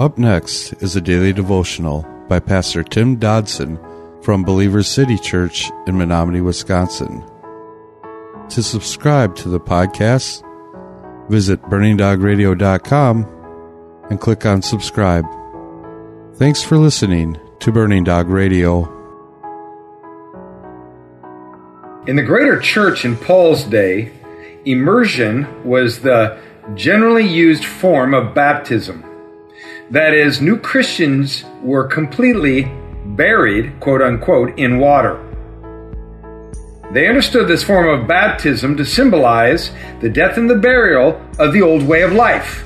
Up next is a daily devotional by Pastor Tim Dodson from Believers City Church in Menomonie, Wisconsin. To subscribe to the podcast, visit burningdogradio.com and click on subscribe. Thanks for listening to Burning Dog Radio. In the greater church in Paul's day, immersion was the generally used form of baptism. That is, new Christians were completely buried, quote unquote, in water. They understood this form of baptism to symbolize the death and the burial of the old way of life.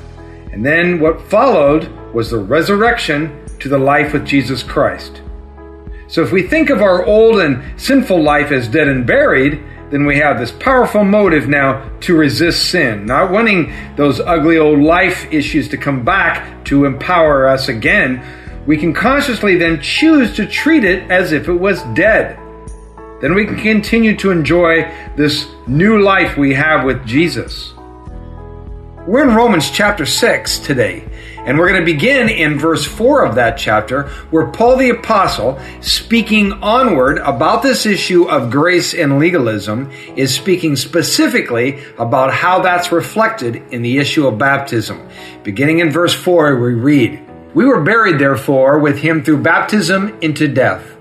And then what followed was the resurrection to the life with Jesus Christ. So if we think of our old and sinful life as dead and buried, then we have this powerful motive now to resist sin, not wanting those ugly old life issues to come back to empower us again. We can consciously then choose to treat it as if it was dead. Then we can continue to enjoy this new life we have with Jesus. We're in Romans chapter 6 today, and we're going to begin in verse 4 of that chapter, where Paul the Apostle, speaking onward about this issue of grace and legalism, is speaking specifically about how that's reflected in the issue of baptism. Beginning in verse 4, we read, We were buried, therefore, with him through baptism into death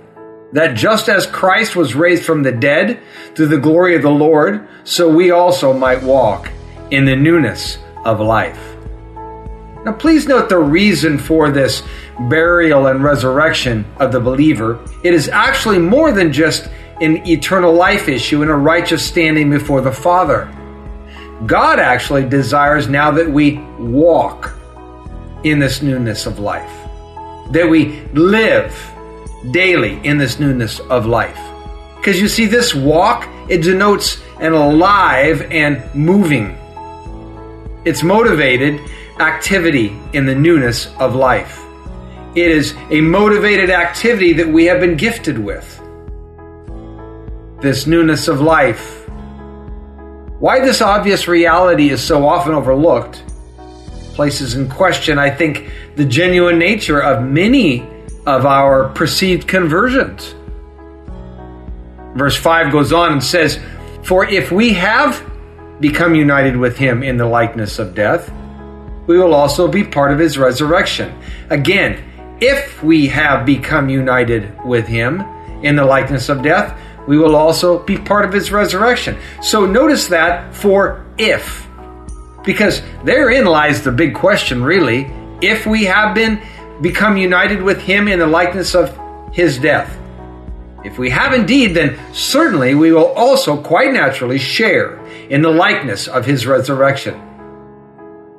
that just as Christ was raised from the dead through the glory of the Lord, so we also might walk in the newness of life. Now, please note the reason for this burial and resurrection of the believer. It is actually more than just an eternal life issue and a righteous standing before the Father. God actually desires now that we walk in this newness of life, that we live daily in this newness of life. Because you see, this walk, it denotes an alive and moving it's motivated activity in the newness of life. It is a motivated activity that we have been gifted with. This newness of life. Why this obvious reality is so often overlooked places in question, I think, the genuine nature of many of our perceived conversions. Verse 5 goes on and says, For if we have become united with him in the likeness of death, we will also be part of his resurrection. Again, if we have become united with him in the likeness of death, we will also be part of his resurrection. So notice that for if. Because therein lies the big question, really. If we have been become united with him in the likeness of his death. If we have indeed, then certainly we will also quite naturally share in the likeness of his resurrection.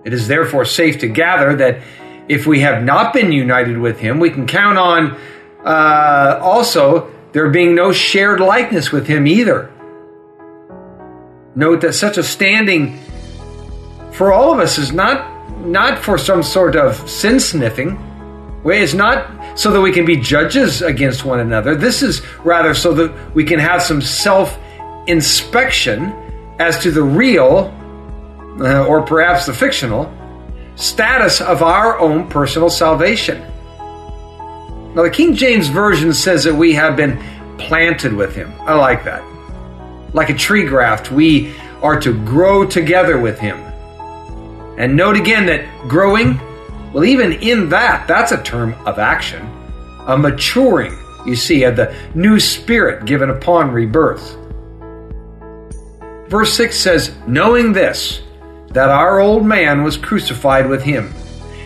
It is therefore safe to gather that if we have not been united with him, we can count on uh, also there being no shared likeness with him either. Note that such a standing for all of us is not not for some sort of sin sniffing. It's not so that we can be judges against one another. This is rather so that we can have some self inspection as to the real, uh, or perhaps the fictional, status of our own personal salvation. Now, the King James Version says that we have been planted with Him. I like that. Like a tree graft, we are to grow together with Him. And note again that growing, well, even in that, that's a term of action. A maturing, you see, of the new spirit given upon rebirth. Verse 6 says, Knowing this, that our old man was crucified with him,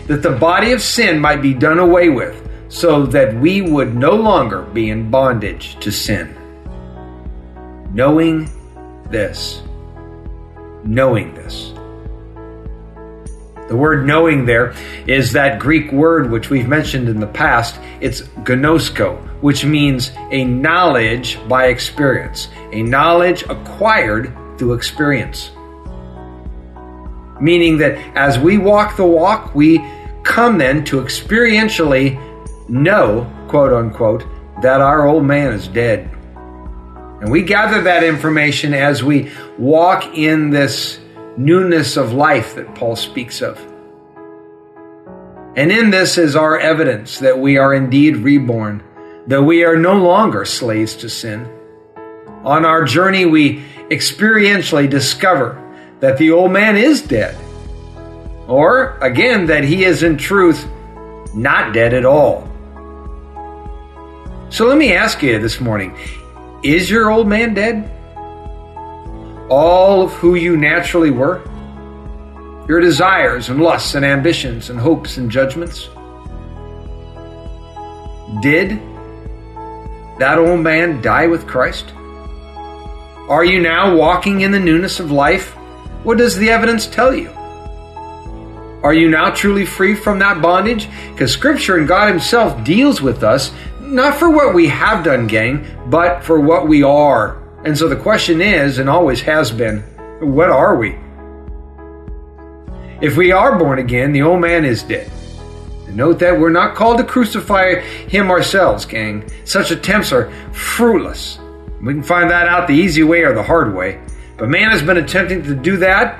that the body of sin might be done away with, so that we would no longer be in bondage to sin. Knowing this. Knowing this. The word knowing there is that Greek word which we've mentioned in the past. It's ginosko, which means a knowledge by experience, a knowledge acquired through experience. Meaning that as we walk the walk, we come then to experientially know, quote unquote, that our old man is dead. And we gather that information as we walk in this newness of life that Paul speaks of. And in this is our evidence that we are indeed reborn, that we are no longer slaves to sin. On our journey, we experientially discover that the old man is dead, or again, that he is in truth not dead at all. So let me ask you this morning is your old man dead? All of who you naturally were? Your desires and lusts and ambitions and hopes and judgments? Did that old man die with Christ? Are you now walking in the newness of life? What does the evidence tell you? Are you now truly free from that bondage? Because Scripture and God Himself deals with us not for what we have done, gang, but for what we are. And so the question is, and always has been, what are we? If we are born again, the old man is dead. And note that we're not called to crucify him ourselves, gang. Such attempts are fruitless. We can find that out the easy way or the hard way. But man has been attempting to do that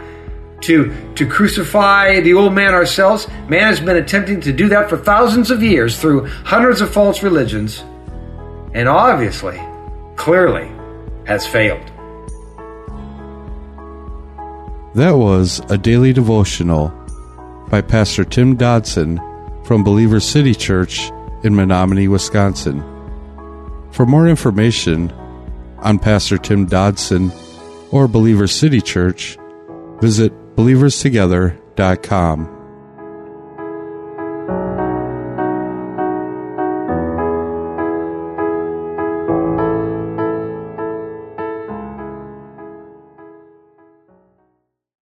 to, to crucify the old man ourselves. Man has been attempting to do that for thousands of years through hundreds of false religions, and obviously, clearly, has failed. That was a daily devotional by Pastor Tim Dodson from Believer City Church in Menomonie, Wisconsin. For more information on Pastor Tim Dodson or Believer City Church, visit believerstogether.com.